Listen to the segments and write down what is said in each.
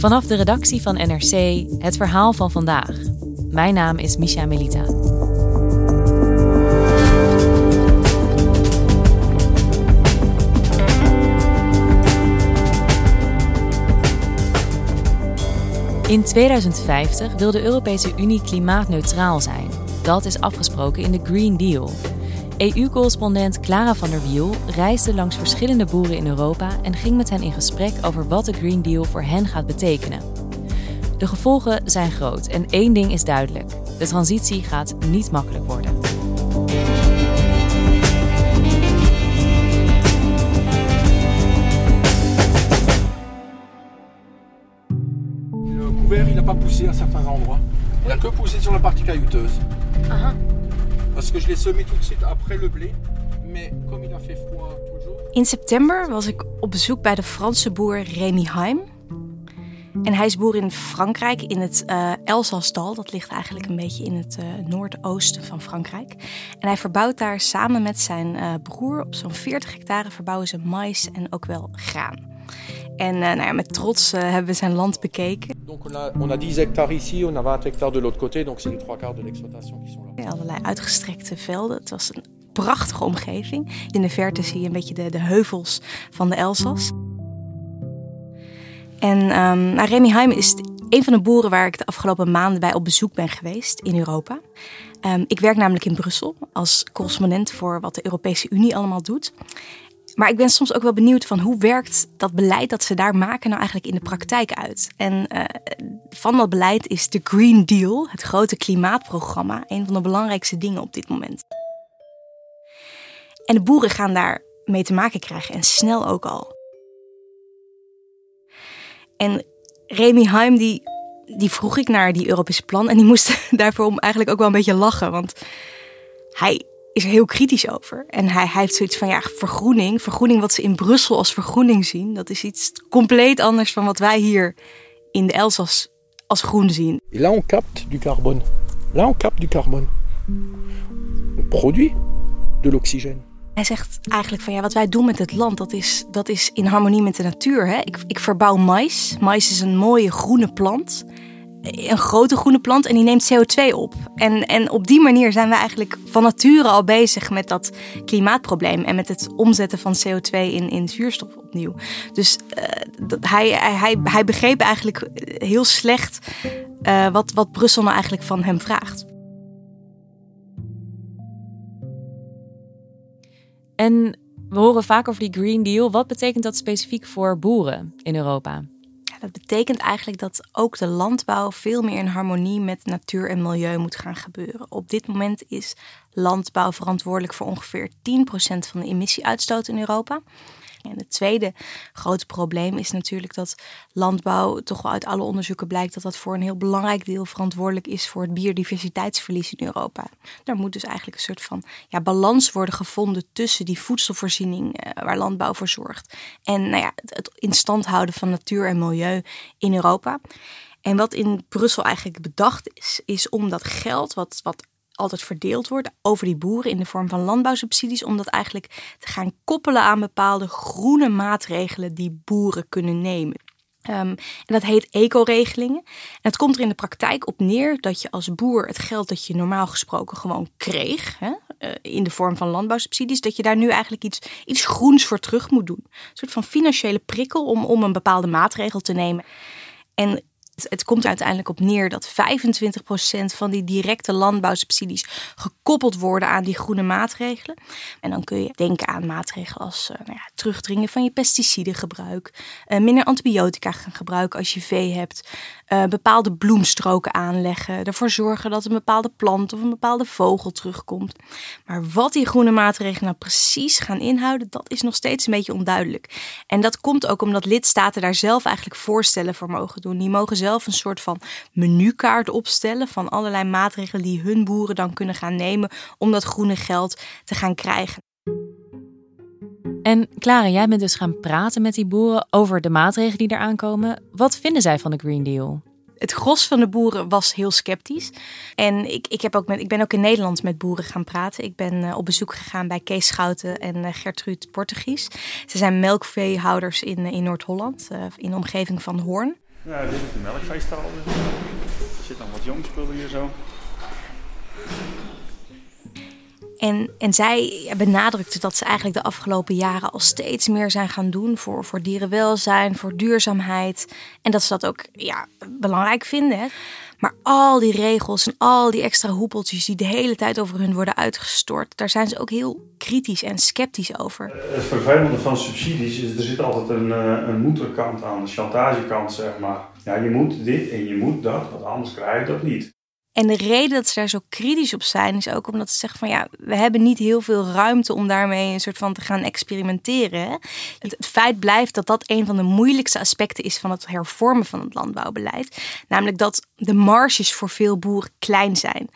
Vanaf de redactie van NRC het verhaal van vandaag. Mijn naam is Misha Melita. In 2050 wil de Europese Unie klimaatneutraal zijn. Dat is afgesproken in de Green Deal. EU-correspondent Clara van der Wiel reisde langs verschillende boeren in Europa en ging met hen in gesprek over wat de Green Deal voor hen gaat betekenen. De gevolgen zijn groot en één ding is duidelijk: de transitie gaat niet makkelijk worden. Le couvert, il n'a pas poussé à certains endroits. Il n'a que poussé sur la partie caillouteuse. Parce que je l'ai semé tout suite après le blé. Mais comme il a fait froid toujours. In september was ik op bezoek bij de Franse boer Remy Heim. En hij is boer in Frankrijk, in het uh. Dat ligt eigenlijk een beetje in het uh, noordoosten van Frankrijk. En hij verbouwt daar samen met zijn uh, broer op zo'n 40 hectare verbouwen ze mais en ook wel graan. En nou ja, met trots hebben we zijn land bekeken. Donc on a, on a 10 hectares ici, on a 20 hectares de l'autre côté. Donc c'est les trois quarts de l'exploitation qui sont là. Allerlei uitgestrekte velden. Het was een prachtige omgeving. In de verte zie je een beetje de, de heuvels van de Elzas. En um, nou, Remy Heim is een van de boeren waar ik de afgelopen maanden bij op bezoek ben geweest in Europa. Um, ik werk namelijk in Brussel als correspondent voor wat de Europese Unie allemaal doet. Maar ik ben soms ook wel benieuwd van hoe werkt dat beleid dat ze daar maken nou eigenlijk in de praktijk uit. En uh, van dat beleid is de Green Deal, het grote klimaatprogramma, een van de belangrijkste dingen op dit moment. En de boeren gaan daar mee te maken krijgen en snel ook al. En Remy Heim, die, die vroeg ik naar die Europese plan. En die moest daarvoor eigenlijk ook wel een beetje lachen. Want hij is er heel kritisch over. En hij, hij heeft zoiets van, ja, vergroening. Vergroening wat ze in Brussel als vergroening zien. Dat is iets compleet anders van wat wij hier in de Elzas als groen zien. Là, on capte du carbone. Là, on capte du carbone. On produit de l'oxygène. Hij zegt eigenlijk van ja, wat wij doen met het land, dat is, dat is in harmonie met de natuur. Hè? Ik, ik verbouw mais. Mais is een mooie groene plant. Een grote groene plant en die neemt CO2 op. En, en op die manier zijn we eigenlijk van nature al bezig met dat klimaatprobleem. En met het omzetten van CO2 in, in zuurstof opnieuw. Dus uh, dat, hij, hij, hij begreep eigenlijk heel slecht uh, wat, wat Brussel nou eigenlijk van hem vraagt. En we horen vaak over die Green Deal. Wat betekent dat specifiek voor boeren in Europa? Dat betekent eigenlijk dat ook de landbouw veel meer in harmonie met natuur en milieu moet gaan gebeuren. Op dit moment is landbouw verantwoordelijk voor ongeveer 10% van de emissieuitstoot in Europa. En het tweede grote probleem is natuurlijk dat landbouw, toch wel uit alle onderzoeken blijkt dat dat voor een heel belangrijk deel verantwoordelijk is voor het biodiversiteitsverlies in Europa. Daar moet dus eigenlijk een soort van ja, balans worden gevonden tussen die voedselvoorziening eh, waar landbouw voor zorgt en nou ja, het, het in stand houden van natuur en milieu in Europa. En wat in Brussel eigenlijk bedacht is, is om dat geld wat, wat altijd verdeeld wordt over die boeren in de vorm van landbouwsubsidies, om dat eigenlijk te gaan koppelen aan bepaalde groene maatregelen die boeren kunnen nemen. Um, en dat heet eco-regelingen. En het komt er in de praktijk op neer dat je als boer het geld dat je normaal gesproken gewoon kreeg, hè, uh, in de vorm van landbouwsubsidies, dat je daar nu eigenlijk iets, iets groens voor terug moet doen. Een soort van financiële prikkel om, om een bepaalde maatregel te nemen. En Het komt uiteindelijk op neer dat 25% van die directe landbouwsubsidies gekoppeld worden aan die groene maatregelen. En dan kun je denken aan maatregelen als uh, nou ja, terugdringen van je pesticidengebruik, uh, minder antibiotica gaan gebruiken als je vee hebt, uh, bepaalde bloemstroken aanleggen, ervoor zorgen dat een bepaalde plant of een bepaalde vogel terugkomt. Maar wat die groene maatregelen nou precies gaan inhouden, dat is nog steeds een beetje onduidelijk. En dat komt ook omdat lidstaten daar zelf eigenlijk voorstellen voor mogen doen. Die mogen zelf een soort van menukaart opstellen van allerlei maatregelen die hun boeren dan kunnen gaan nemen om dat groene geld te gaan krijgen. En Clara, jij bent dus gaan praten met die boeren over de maatregelen die eraan komen. Wat vinden zij van de Green Deal? Het gros van de boeren was heel sceptisch. En ik, ik, heb ook met, ik ben ook in Nederland met boeren gaan praten. Ik ben uh, op bezoek gegaan bij Kees Schouten en uh, Gertrude Portugies. Ze zijn melkveehouders in, uh, in Noord-Holland, in de omgeving van Hoorn. Ja, dit is de melkveestal. Er zit nog wat jongspullen hier zo. En, en zij benadrukte dat ze eigenlijk de afgelopen jaren al steeds meer zijn gaan doen voor, voor dierenwelzijn, voor duurzaamheid. En dat ze dat ook ja, belangrijk vinden. Maar al die regels en al die extra hoepeltjes die de hele tijd over hun worden uitgestort, daar zijn ze ook heel kritisch en sceptisch over. Het vervelende van subsidies is, er zit altijd een, eh, een moederkant aan, een chantagekant zeg maar. Ja, je moet dit en je moet dat, want anders krijg je dat niet. En de reden dat ze daar zo kritisch op zijn, is ook omdat ze zeggen van ja, we hebben niet heel veel ruimte om daarmee een soort van te gaan experimenteren. Het, feit blijft dat dat een van de moeilijkste aspecten is van het hervormen van het landbouwbeleid. Namelijk dat de marges voor veel boeren klein zijn.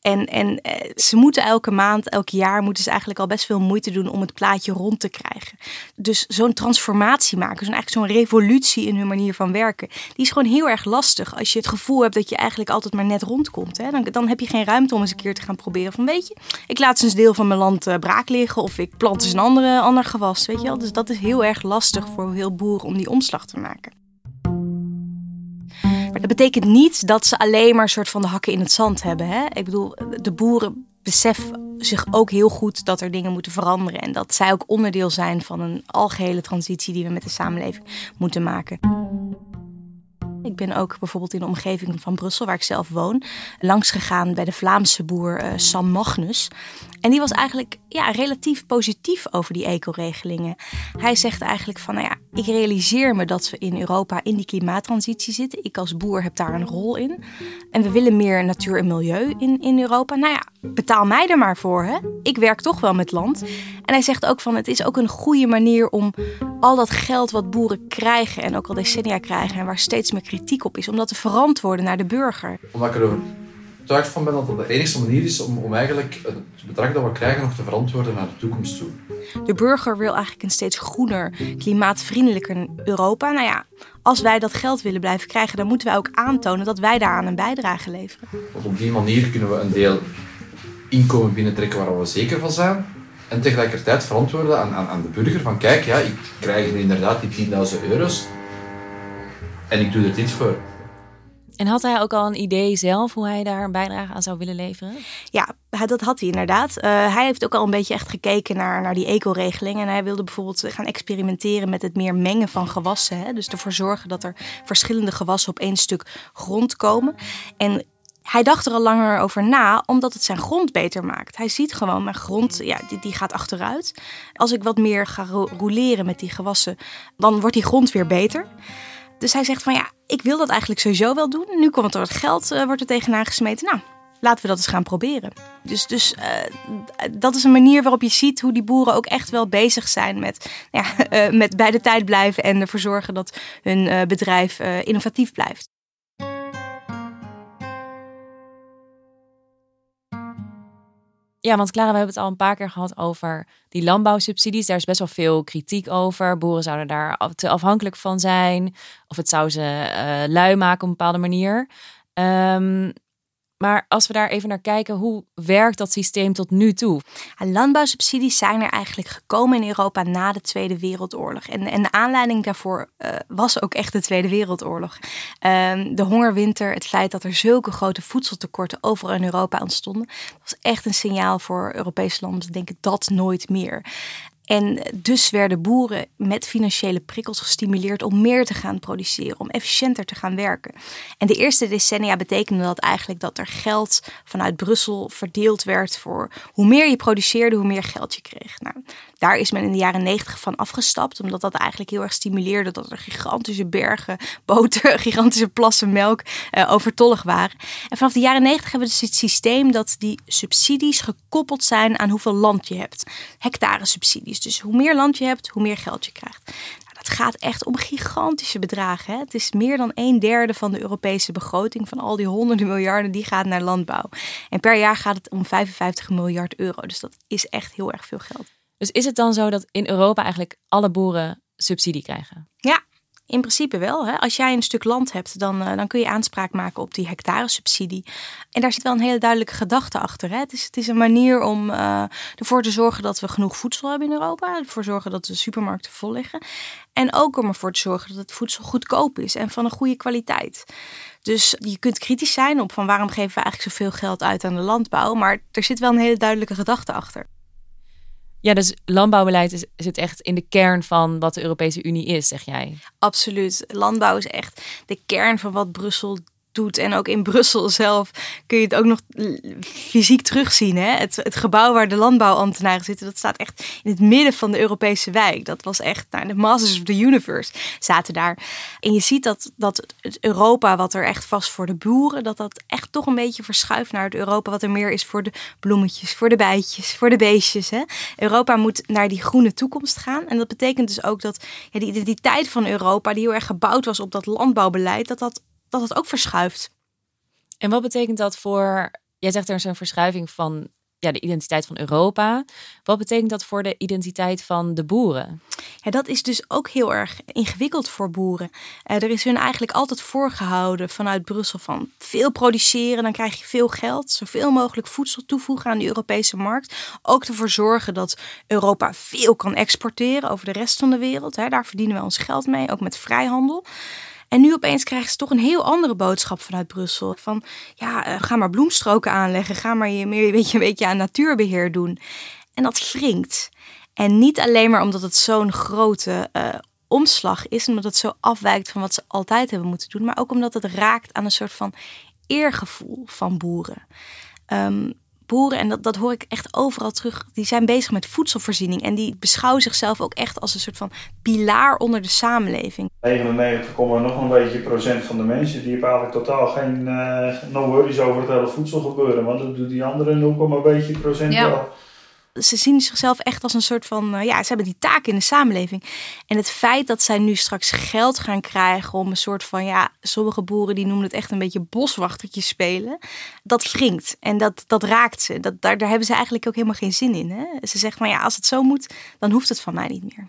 En, en eh, ze moeten elke maand, elk jaar, moeten ze eigenlijk al best veel moeite doen om het plaatje rond te krijgen. Dus zo'n transformatie maken, zo'n eigenlijk zo'n revolutie in hun manier van werken, die is gewoon heel erg lastig. Als je het gevoel hebt dat je eigenlijk altijd maar net rondkomt. Hè? Dan, dan heb je geen ruimte om eens een keer te gaan proberen van, weet je, ik laat eens een deel van mijn land uh, braak liggen of ik plant eens een andere, ander gewas, weet je wel. Dus dat is heel erg lastig voor heel boeren om die omslag te maken. Maar dat betekent niet dat ze alleen maar een soort van de hakken in het zand hebben. Hè? Ik bedoel, de boeren beseffen zich ook heel goed dat er dingen moeten veranderen. En dat zij ook onderdeel zijn van een algehele transitie die we met de samenleving moeten maken. Ik ben ook bijvoorbeeld in de omgeving van Brussel, waar ik zelf woon, langs gegaan bij de Vlaamse boer uh, Sam Magnus. En die was eigenlijk ja, relatief positief over die ecoregelingen. Hij zegt eigenlijk van, nou ja, ik realiseer me dat we in Europa in die klimaattransitie zitten. Ik als boer heb daar een rol in. En we willen meer natuur en milieu in, in Europa. Nou ja, betaal mij er maar voor, hè. Ik werk toch wel met land. En hij zegt ook van, het is ook een goede manier om al dat geld wat boeren krijgen en ook al decennia krijgen en waar steeds meer kritiek op is, om dat te verantwoorden naar de burger. Omdat ik er overtuigd van ben dat dat de enige manier is om, om eigenlijk het bedrag dat we krijgen nog te verantwoorden naar de toekomst toe. De burger wil eigenlijk een steeds groener, klimaatvriendelijker Europa. Nou ja, als wij dat geld willen blijven krijgen, dan moeten wij ook aantonen dat wij daaraan een bijdrage leveren. Want op die manier kunnen we een deel inkomen binnentrekken waar we zeker van zijn. En tegelijkertijd verantwoorden aan, aan, aan de burger van kijk, ja, ik krijg inderdaad die 10.000 euro's en ik doe er dit voor. En had hij ook al een idee zelf hoe hij daar een bijdrage aan zou willen leveren? Ja, dat had hij inderdaad. Uh, hij heeft ook al een beetje echt gekeken naar, naar die eco-regeling. En hij wilde bijvoorbeeld gaan experimenteren met het meer mengen van gewassen. Hè? Dus ervoor zorgen dat er verschillende gewassen op één stuk grond komen. En hij dacht er al langer over na, omdat het zijn grond beter maakt. Hij ziet gewoon, mijn grond ja, die, die gaat achteruit. Als ik wat meer ga roleren met die gewassen, dan wordt die grond weer beter. Dus hij zegt van ja, ik wil dat eigenlijk sowieso wel doen. Nu komt er wat geld, uh, wordt er tegenaan gesmeten. Nou, laten we dat eens gaan proberen. Dus, dus uh, dat is een manier waarop je ziet hoe die boeren ook echt wel bezig zijn met, ja, uh, met bij de tijd blijven en ervoor zorgen dat hun bedrijf innovatief blijft. Ja, want Clara, we hebben het al een paar keer gehad over die landbouwsubsidies. Daar is best wel veel kritiek over. Boeren zouden daar te afhankelijk van zijn. Of het zou ze uh, lui maken op een bepaalde manier. Um, maar als we daar even naar kijken, hoe werkt dat systeem tot nu toe? Landbouwsubsidies zijn er eigenlijk gekomen in Europa na de Tweede Wereldoorlog. En, en de aanleiding daarvoor uh, was ook echt de Tweede Wereldoorlog. Um, de hongerwinter, het feit dat er zulke grote voedseltekorten overal in Europa ontstonden, was echt een signaal voor Europese landen. Denken dat nooit meer. En dus werden boeren met financiële prikkels gestimuleerd om meer te gaan produceren, om efficiënter te gaan werken. En de eerste decennia betekende dat eigenlijk dat er geld vanuit Brussel verdeeld werd voor hoe meer je produceerde, hoe meer geld je kreeg. Nou, daar is men in de jaren negentig van afgestapt, omdat dat eigenlijk heel erg stimuleerde dat er gigantische bergen boter, gigantische plassen melk uh, overtollig waren. En vanaf de jaren negentig hebben we dus het systeem dat die subsidies gekoppeld zijn aan hoeveel land je hebt. Hectare subsidies. Dus hoe meer land je hebt, hoe meer geld je krijgt. Nou, dat gaat echt om gigantische bedragen. Hè? Het is meer dan een derde van de Europese begroting van al die honderden miljarden die gaat naar landbouw. En per jaar gaat het om 55 miljard euro. Dus dat is echt heel erg veel geld. Dus is het dan zo dat in Europa eigenlijk alle boeren subsidie krijgen? Ja, in principe wel. Hè. Als jij een stuk land hebt, dan, uh, dan kun je aanspraak maken op die hectare subsidie. En daar zit wel een hele duidelijke gedachte achter. Hè. Het, is, het is een manier om uh, ervoor te zorgen dat we genoeg voedsel hebben in Europa. Ervoor zorgen dat de supermarkten vol liggen. En ook om ervoor te zorgen dat het voedsel goedkoop is en van een goede kwaliteit. Dus je kunt kritisch zijn op van waarom geven we eigenlijk zoveel geld uit aan de landbouw. Maar er zit wel een hele duidelijke gedachte achter. Ja, dus landbouwbeleid zit echt in de kern van wat de Europese Unie is, zeg jij? Absoluut. Landbouw is echt de kern van wat Brussel doet. En ook in Brussel zelf kun je het ook nog fysiek terugzien. Hè? Het, gebouw waar de landbouwambtenaren zitten, dat staat echt in het midden van de Europese wijk. Dat was echt, nou, de Masters of the Universe zaten daar. En je ziet dat, dat het Europa, wat er echt vast voor de boeren, dat dat echt toch een beetje verschuift naar het Europa wat er meer is voor de bloemetjes, voor de bijtjes, voor de beestjes. Hè? Europa moet naar die groene toekomst gaan. En dat betekent dus ook dat ja, die identiteit van Europa, die heel erg gebouwd was op dat landbouwbeleid, dat dat dat het ook verschuift. En wat betekent dat voor, jij zegt er is een verschuiving van ja, de identiteit van Europa. Wat betekent dat voor de identiteit van de boeren? Ja, dat is dus ook heel erg ingewikkeld voor boeren. Uh, er is hun eigenlijk altijd voorgehouden vanuit Brussel van veel produceren, dan krijg je veel geld, zoveel mogelijk voedsel toevoegen aan de Europese markt. Ook ervoor zorgen dat Europa veel kan exporteren over de rest van de wereld. Hè. Daar verdienen we ons geld mee, ook met vrijhandel. En nu opeens krijgen ze toch een heel andere boodschap vanuit Brussel. Van ja, uh, ga maar bloemstroken aanleggen. Ga maar je meer een beetje, een beetje aan natuurbeheer doen. En dat wringt. En niet alleen maar omdat het zo'n grote uh, omslag is, omdat het zo afwijkt van wat ze altijd hebben moeten doen, maar ook omdat het raakt aan een soort van eergevoel van boeren. Um, boeren, en dat, dat hoor ik echt overal terug, die zijn bezig met voedselvoorziening. En die beschouwen zichzelf ook echt als een soort van pilaar onder de samenleving. 99, nog een beetje procent van de mensen die hebben eigenlijk totaal geen uh, no worries over het hele voedsel gebeuren. Want dat doet die andere 0, een beetje procent ja. wel ze zien zichzelf echt als een soort van, uh, ja, ze hebben die taak in de samenleving. En het feit dat zij nu straks geld gaan krijgen om een soort van, ja, sommige boeren die noemen het echt een beetje boswachtertje spelen, dat wringt en dat, dat raakt ze. Dat, daar, daar hebben ze eigenlijk ook helemaal geen zin in. Hè? Ze zegt van, ja, als het zo moet, dan hoeft het van mij niet meer.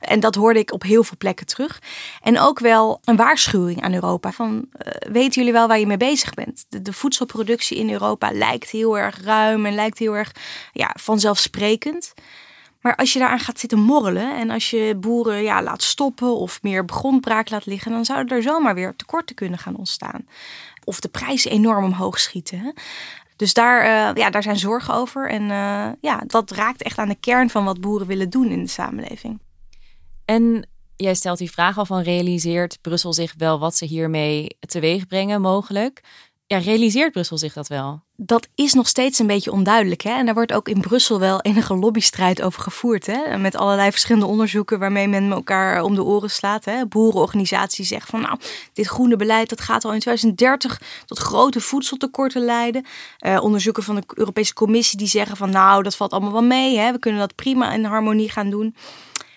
En dat hoorde ik op heel veel plekken terug. En ook wel een waarschuwing aan Europa van, uh, weten jullie wel waar je mee bezig bent? De, de voedselproductie in Europa lijkt heel erg ruim en lijkt heel erg, ja, vanzelf vanzelfsprekend. Maar als je daaraan gaat zitten morrelen en als je boeren ja, laat stoppen of meer grondbraak laat liggen, dan zouden er zomaar weer tekorten kunnen gaan ontstaan. Of de prijzen enorm omhoog schieten. Dus daar, uh, ja, daar zijn zorgen over. En uh, ja, dat raakt echt aan de kern van wat boeren willen doen in de samenleving. En jij stelt die vraag al van realiseert Brussel zich wel wat ze hiermee teweeg brengen mogelijk? Ja, realiseert Brussel zich dat wel? Dat is nog steeds een beetje onduidelijk. Hè? En daar wordt ook in Brussel wel enige lobbystrijd over gevoerd. Hè? Met allerlei verschillende onderzoeken waarmee men elkaar om de oren slaat. Hè? Boerenorganisaties zeggen van nou, dit groene beleid dat gaat al in 2030 tot grote voedseltekorten leiden. Uh, onderzoeken van de Europese Commissie die zeggen van nou, dat valt allemaal wel mee. Hè? We kunnen dat prima in harmonie gaan doen.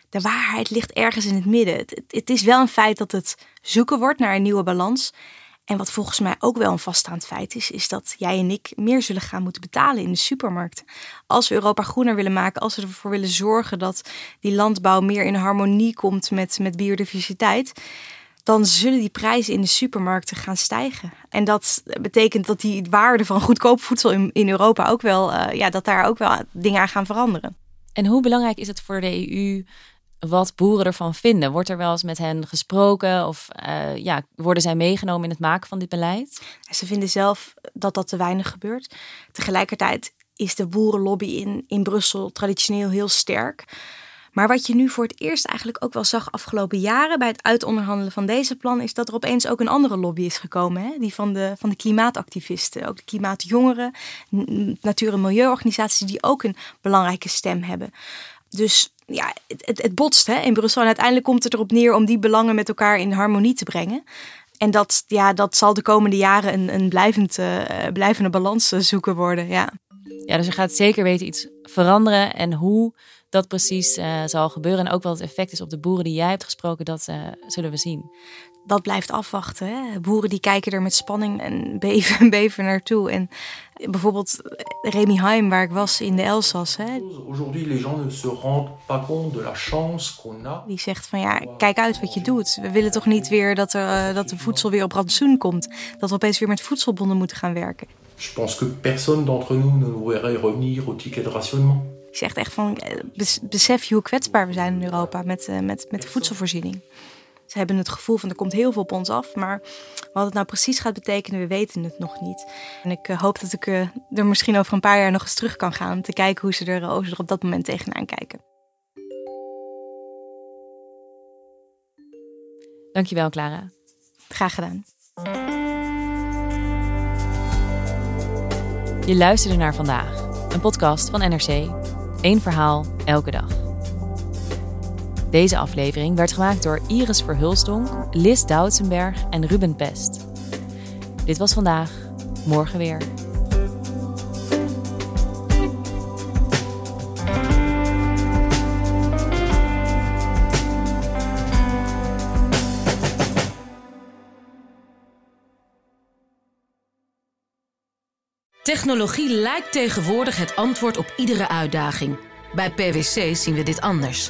De waarheid ligt ergens in het midden. Het is wel een feit dat het zoeken wordt naar een nieuwe balans. En wat volgens mij ook wel een vaststaand feit is, is dat jij en ik meer zullen gaan moeten betalen in de supermarkten. Als we Europa groener willen maken, als we ervoor willen zorgen dat die landbouw meer in harmonie komt met, met biodiversiteit, dan zullen die prijzen in de supermarkten gaan stijgen. En dat betekent dat die waarde van goedkoop voedsel in, in Europa ook wel, uh, ja, dat daar ook wel dingen aan gaan veranderen. En hoe belangrijk is het voor de EU wat boeren ervan vinden. Wordt er wel eens met hen gesproken of uh, ja, worden zij meegenomen in het maken van dit beleid? Ze vinden zelf dat dat te weinig gebeurt. Tegelijkertijd is de boerenlobby in, in Brussel traditioneel heel sterk. Maar wat je nu voor het eerst eigenlijk ook wel zag afgelopen jaren bij het uitonderhandelen van deze plan, is dat er opeens ook een andere lobby is gekomen. Hè? Die van de, van de klimaatactivisten, ook de klimaatjongeren, natuur- en milieuorganisaties, die ook een belangrijke stem hebben. Dus ja, het, het, botst hè, in Brussel. En uiteindelijk komt het erop neer om die belangen met elkaar in harmonie te brengen. En dat, ja, dat zal de komende jaren een, een blijvend, uh, blijvende balans eh, zoeken worden. Ja. ja, dus er gaat zeker weten iets veranderen. En hoe dat precies uh, zal gebeuren. En ook wat het effect is op de boeren die jij hebt gesproken, dat zullen we zien. Dat blijft afwachten. Hè? Boeren die kijken er met spanning en beven, beven naartoe. En bijvoorbeeld Remy Heim, waar ik was in de Elzas. Hè? Die zegt van ja, kijk uit wat je doet. We willen toch niet weer dat, er, dat de voedsel weer op rantsoen komt. Dat we opeens weer met voedselbonden moeten gaan werken. Je pense que personne d'entre nous ne verrait revenir au ticket de rationnement. Ik zeg echt van, besef je hoe kwetsbaar we zijn in Europa met, met, met de voedselvoorziening. Ze hebben het gevoel van er komt heel veel op ons af, maar wat het nou precies gaat betekenen, we weten het nog niet. En ik uh, hoop dat ik uh, er misschien over een paar jaar nog eens terug kan gaan om te kijken hoe ze er, hoe ze er op dat moment tegenaan kijken. Dankjewel, Clara. Graag gedaan. Je luisterde naar vandaag, een podcast van NRC. Eén verhaal, elke dag. Deze aflevering werd gemaakt door Iris Verhulstonk, Liz Doutsenberg en Ruben Pest. Dit was vandaag, morgen weer. Technologie lijkt tegenwoordig het antwoord op iedere uitdaging. Bij PwC zien we dit anders.